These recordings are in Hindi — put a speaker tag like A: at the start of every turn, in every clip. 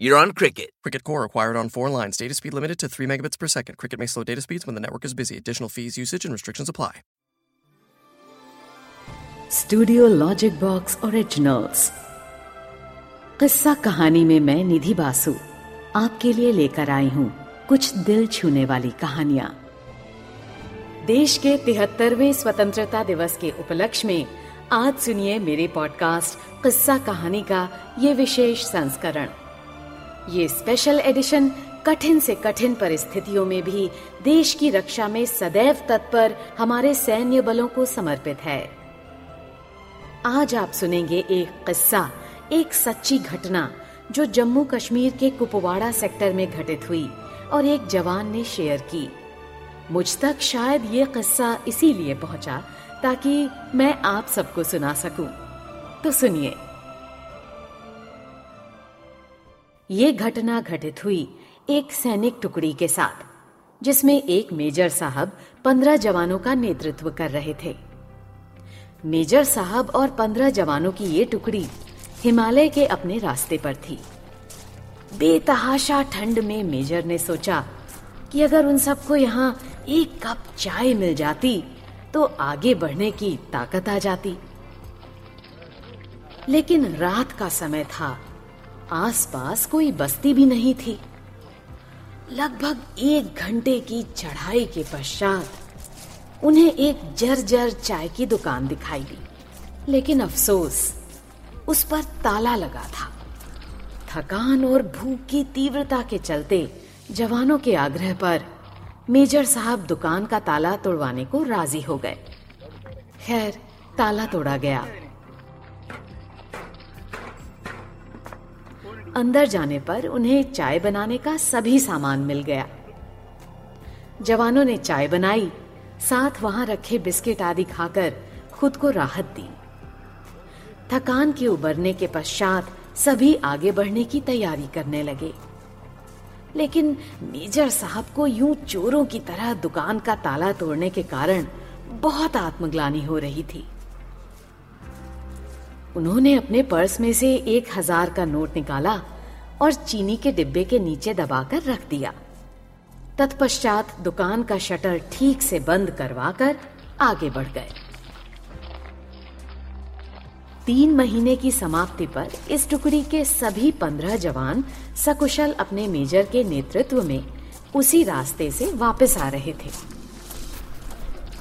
A: you're on Cricket.
B: Cricket Core acquired on four lines. Data speed limited to 3 megabits per second. Cricket may slow data speeds when the network is busy. Additional fees, usage, and restrictions apply.
C: Studio logic box originals किस्सा कहानी में मैं निधि बासु आपके लिए लेकर आई हूँ कुछ दिल छूने वाली कहानियाँ देश के तिहत्तरवें स्वतंत्रता दिवस के उपलक्ष्य में आज सुनिए मेरे पॉडकास्ट किस्सा कहानी का ये विशेष संस्करण ये स्पेशल एडिशन कठिन से कठिन परिस्थितियों में भी देश की रक्षा में सदैव तत्पर हमारे सैन्य बलों को समर्पित है। आज आप सुनेंगे एक किस्सा, एक सच्ची घटना, जो जम्मू कश्मीर के कुपवाड़ा सेक्टर में घटित हुई और एक जवान ने शेयर की। मुझ तक शायद ये किस्सा इसीलिए पहुँचा ताकि मैं आप सबको सुना सकूँ। तो सुनिए। ये घटना घटित हुई एक सैनिक टुकड़ी के साथ, जिसमें एक मेजर साहब पंद्रह जवानों का नेतृत्व कर रहे थे। मेजर साहब और पंद्रह जवानों की ये टुकड़ी हिमालय के अपने रास्ते पर थी। बेतहाशा ठंड में मेजर ने सोचा कि अगर उन सबको यहाँ एक कप चाय मिल जाती तो आगे बढ़ने की ताकत आ जाती। लेकिन रात का समय था आसपास कोई बस्ती भी नहीं थी। लगभग एक घंटे की चढ़ाई के पश्चात उन्हें एक जर्जर चाय की दुकान दिखाई दी। लेकिन अफसोस, उस पर ताला लगा था। थकान और भूख की तीव्रता के चलते जवानों के आग्रह पर मेजर साहब दुकान का ताला तोड़वाने को राज़ी हो गए। खैर, ताला तोड़ा गया। अंदर जाने पर उन्हें चाय बनाने का सभी सामान मिल गया। जवानों ने चाय बनाई, साथ वहाँ रखे बिस्किट आदि खाकर खुद को राहत दी। थकान के उबरने के पश्चात सभी आगे बढ़ने की तैयारी करने लगे। लेकिन मेजर साहब को यूँ चोरों की तरह दुकान का ताला तोड़ने के कारण बहुत आत्मग्लानी हो रही थी। उन्होंने अपने पर्स में से एक हज़ार का नोट निकाला और चीनी के डिब्बे के नीचे दबाकर रख दिया। तत्पश्चात दुकान का शटर ठीक से बंद करवाकर आगे बढ़ गए। तीन महीने की समाप्ति पर इस टुकड़ी के सभी पंद्रह जवान सकुशल अपने मेजर के नेतृत्व में उसी रास्ते से वापस आ रहे थे।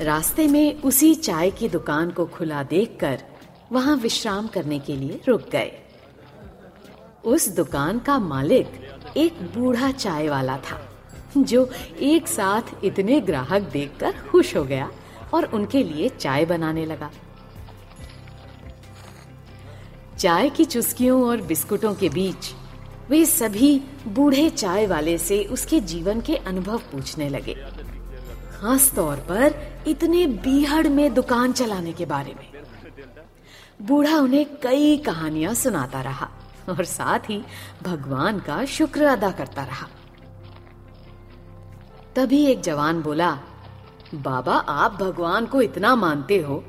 C: रास्ते में उसी चाय की दुकान को खुला देखकर वहाँ विश्राम करने के लिए रुक गए। उस दुकान का मालिक एक बूढ़ा चाय वाला था, जो एक साथ इतने ग्राहक देखकर खुश हो गया और उनके लिए चाय बनाने लगा। चाय की चुस्कियों और बिस्कुटों के बीच वे सभी बूढ़े चाय वाले से उसके जीवन के अनुभव पूछने लगे खास तौर पर इतने बीहड़ में दुकान चलाने के बारे में। बूढ़ा उन्हें कई कहानियाँ सुनाता रहा और साथ ही भगवान का शुक्र अदा करता रहा। तभी एक जवान बोला, बाबा, आप भगवान को इतना मानते हो।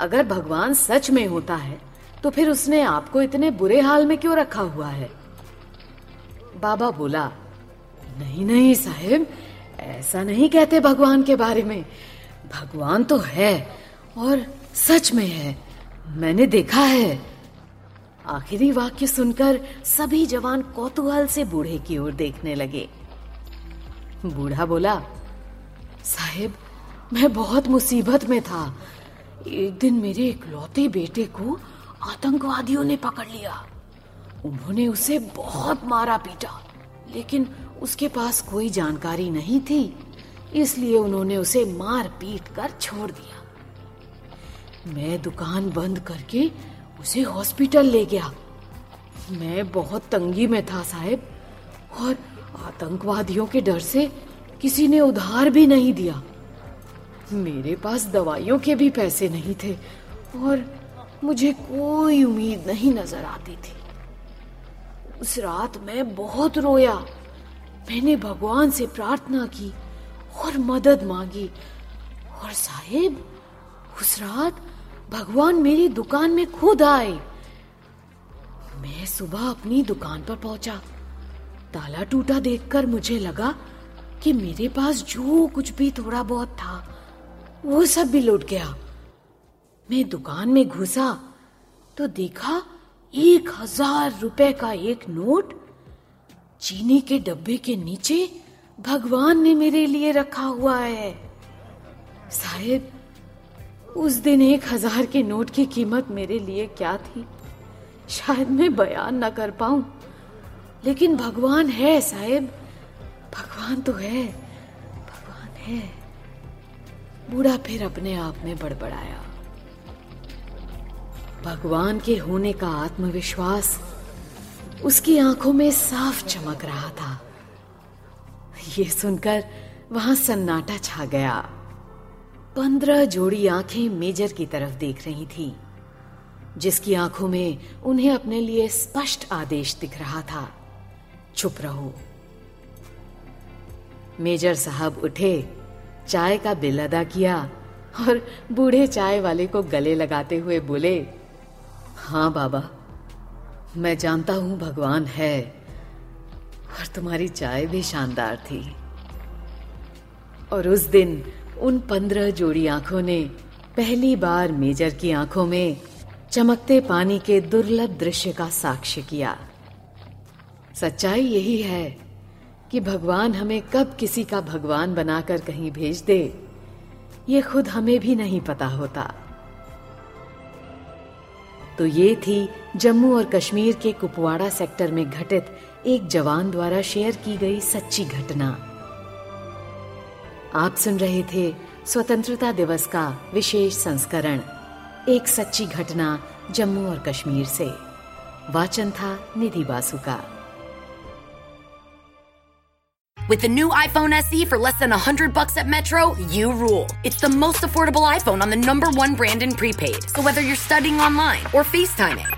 C: अगर भगवान सच में होता है तो फिर उसने आपको इतने बुरे हाल में क्यों रखा हुआ है? बाबा बोला, नहीं नहीं साहेब, ऐसा नहीं कहते भगवान के बारे में। भगवान तो है और सच में है। मैंने देखा है। आखिरी वाक्य सुनकर सभी जवान कौतूहल से बूढ़े की ओर देखने लगे। बूढ़ा बोला, साहेब, मैं बहुत मुसीबत में था। एक दिन मेरे इकलौते बेटे को आतंकवादियों ने पकड़ लिया। उन्होंने उसे बहुत मारा पीटा, लेकिन उसके पास कोई जानकारी नहीं थी, इसलिए उन्होंने उसे मार पीट कर छोड़ दिया। मैं दुकान बंद करके उसे हॉस्पिटल ले गया। मैं बहुत तंगी में था साहेब, और आतंकवादियों के डर से किसी ने उधार भी नहीं दिया। मेरे पास दवाइयों के भी पैसे नहीं थे, और मुझे कोई उम्मीद नहीं नज़र आती थी। उस रात मैं बहुत रोया। मैंने भगवान से प्रार्थना की और मदद मांगी, और साहेब, उस रात भगवान मेरी दुकान में खुद आए। मैं सुबह अपनी दुकान पर पहुँचा। ताला टूटा देखकर मुझे लगा कि मेरे पास जो कुछ भी थोड़ा बहुत था, वो सब भी लुट गया। मैं दुकान में घुसा तो देखा एक हज़ार रुपए का एक नोट चीनी के डब्बे के नीचे भगवान ने मेरे लिए रखा हुआ है। साहेब उस दिन एक हज़ार के नोट की कीमत मेरे लिए क्या थी? शायद मैं बयान न कर पाऊँ। लेकिन भगवान है साहेब। भगवान तो है। भगवान है। बूढ़ा फिर अपने आप में बड़बड़ाया। भगवान के होने का आत्मविश्वास उसकी आँखों में साफ़ चमक रहा था। ये सुनकर वहाँ सन्नाटा छा गया। पंद्रह जोड़ी आँखें मेजर की तरफ़ देख रही थी, जिसकी आँखों में उन्हें अपने लिए स्पष्ट आदेश दिख रहा था। चुप रहो। मेजर साहब उठे, चाय का बिल अदा किया और बूढ़े चाय वाले को गले लगाते हुए बोले हाँ बाबा, मैं जानता हूँ भगवान है और तुम्हारी चाय भी शानदार थी। और उस दिन उन पंद्रह जोड़ी आँखों ने पहली बार मेजर की आँखों में चमकते पानी के दुर्लभ दृश्य का साक्ष्य किया। सच्चाई यही है कि भगवान हमें कब किसी का भगवान बनाकर कहीं भेज दे, ये खुद हमें भी नहीं पता होता। तो ये थी जम्मू और कश्मीर के कुपवाड़ा सेक्टर में घटित एक जवान द्वारा शेयर की गई सच्ची घटना। आप सुन रहे थे स्वतंत्रता दिवस का विशेष संस्करण एक सच्ची घटना जम्मू और कश्मीर से वाचन था निधि बासु का
D: With the new iPhone SE for less than 100 bucks at Metro, you rule. It's the most affordable iPhone on the number one brand in prepaid. So whether you're studying online or FaceTiming,